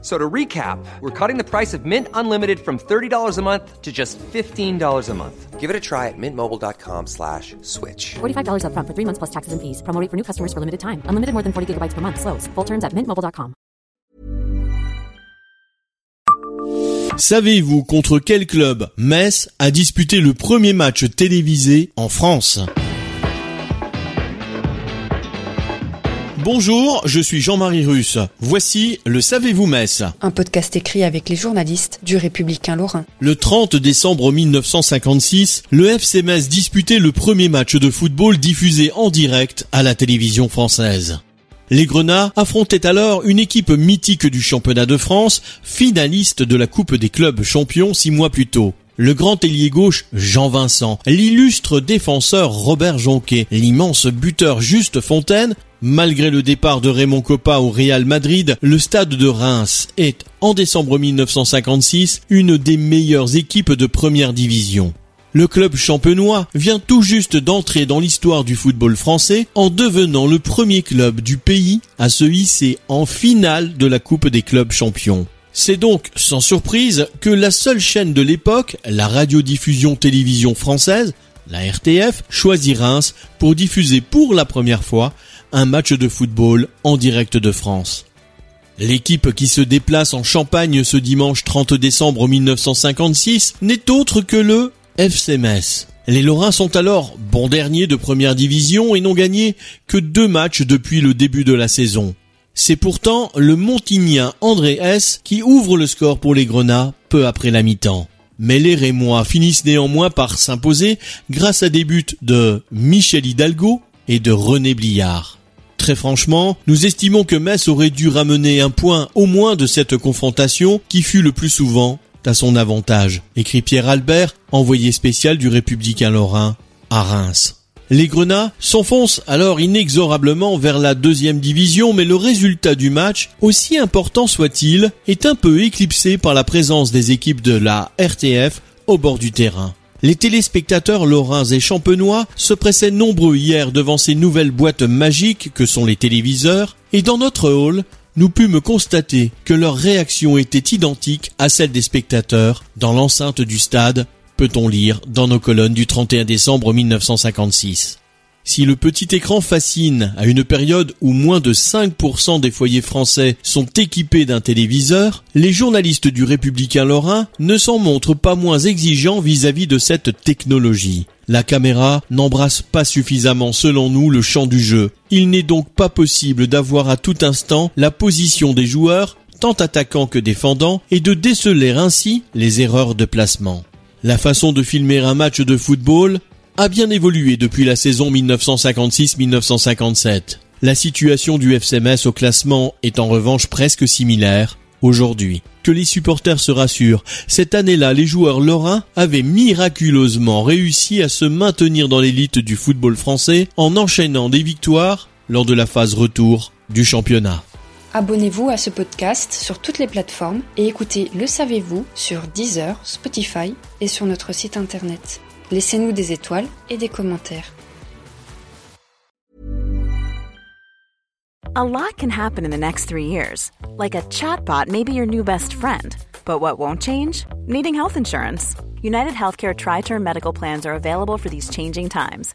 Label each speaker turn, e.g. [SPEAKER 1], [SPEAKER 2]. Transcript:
[SPEAKER 1] So to recap, we're cutting the price of Mint Unlimited from $30 a month to just $15 a month.
[SPEAKER 2] Give it a try at mintmobile.com slash switch.
[SPEAKER 3] $45 upfront for three months plus taxes and fees. Promo rate for new customers for limited time. Unlimited more than 40 gigabytes per month. Slows. Full terms at mintmobile.com.
[SPEAKER 4] Savez-vous contre quel club Metz a disputé le premier match télévisé en France Bonjour, je suis Jean-Marie Russe. Voici le Savez-vous Metz
[SPEAKER 5] Un podcast écrit avec les journalistes du Républicain Lorrain.
[SPEAKER 4] Le 30 décembre 1956, le FC Metz disputait le premier match de football diffusé en direct à la télévision française. Les Grenats affrontaient alors une équipe mythique du championnat de France, finaliste de la Coupe des clubs champions six mois plus tôt. Le grand ailier gauche Jean Vincent, l'illustre défenseur Robert Jonquet, l'immense buteur Juste Fontaine, malgré le départ de Raymond Coppa au Real Madrid, le stade de Reims est, en décembre 1956, une des meilleures équipes de première division. Le club champenois vient tout juste d'entrer dans l'histoire du football français en devenant le premier club du pays à se hisser en finale de la Coupe des clubs champions. C'est donc sans surprise que la seule chaîne de l'époque, la radiodiffusion télévision française, la RTF, choisit Reims pour diffuser pour la première fois un match de football en direct de France. L'équipe qui se déplace en Champagne ce dimanche 30 décembre 1956 n'est autre que le FC Metz. Les Lorrains sont alors bons derniers de première division et n'ont gagné que deux matchs depuis le début de la saison. C'est pourtant le Montignien André S qui ouvre le score pour les Grenats peu après la mi-temps. Mais les Rémois finissent néanmoins par s'imposer grâce à des buts de Michel Hidalgo et de René Bliard. Très franchement, nous estimons que Metz aurait dû ramener un point au moins de cette confrontation qui fut le plus souvent à son avantage, écrit Pierre Albert, envoyé spécial du Républicain Lorrain à Reims. Les Grenats s'enfoncent alors inexorablement vers la deuxième division, mais le résultat du match, aussi important soit-il, est un peu éclipsé par la présence des équipes de la RTF au bord du terrain. Les téléspectateurs lorrains et champenois se pressaient nombreux hier devant ces nouvelles boîtes magiques que sont les téléviseurs, et dans notre hall, nous pûmes constater que leur réaction était identique à celle des spectateurs dans l'enceinte du stade peut-on lire dans nos colonnes du 31 décembre 1956. Si le petit écran fascine à une période où moins de 5% des foyers français sont équipés d'un téléviseur, les journalistes du Républicain Lorrain ne s'en montrent pas moins exigeants vis-à-vis de cette technologie. La caméra n'embrasse pas suffisamment selon nous le champ du jeu. Il n'est donc pas possible d'avoir à tout instant la position des joueurs, tant attaquants que défendants, et de déceler ainsi les erreurs de placement. La façon de filmer un match de football a bien évolué depuis la saison 1956-1957. La situation du FC Metz au classement est en revanche presque similaire aujourd'hui. Que les supporters se rassurent, cette année-là, les joueurs lorrains avaient miraculeusement réussi à se maintenir dans l'élite du football français en enchaînant des victoires lors de la phase retour du championnat.
[SPEAKER 5] Abonnez-vous à ce podcast sur toutes les plateformes et écoutez Le Savez-vous sur Deezer, Spotify et sur notre site internet. Laissez-nous des étoiles et des commentaires.
[SPEAKER 6] A lot can happen in the next three years. Like a chatbot may be your new best friend. But what won't change? Needing health insurance. United Healthcare Tri Term Medical Plans are available for these changing times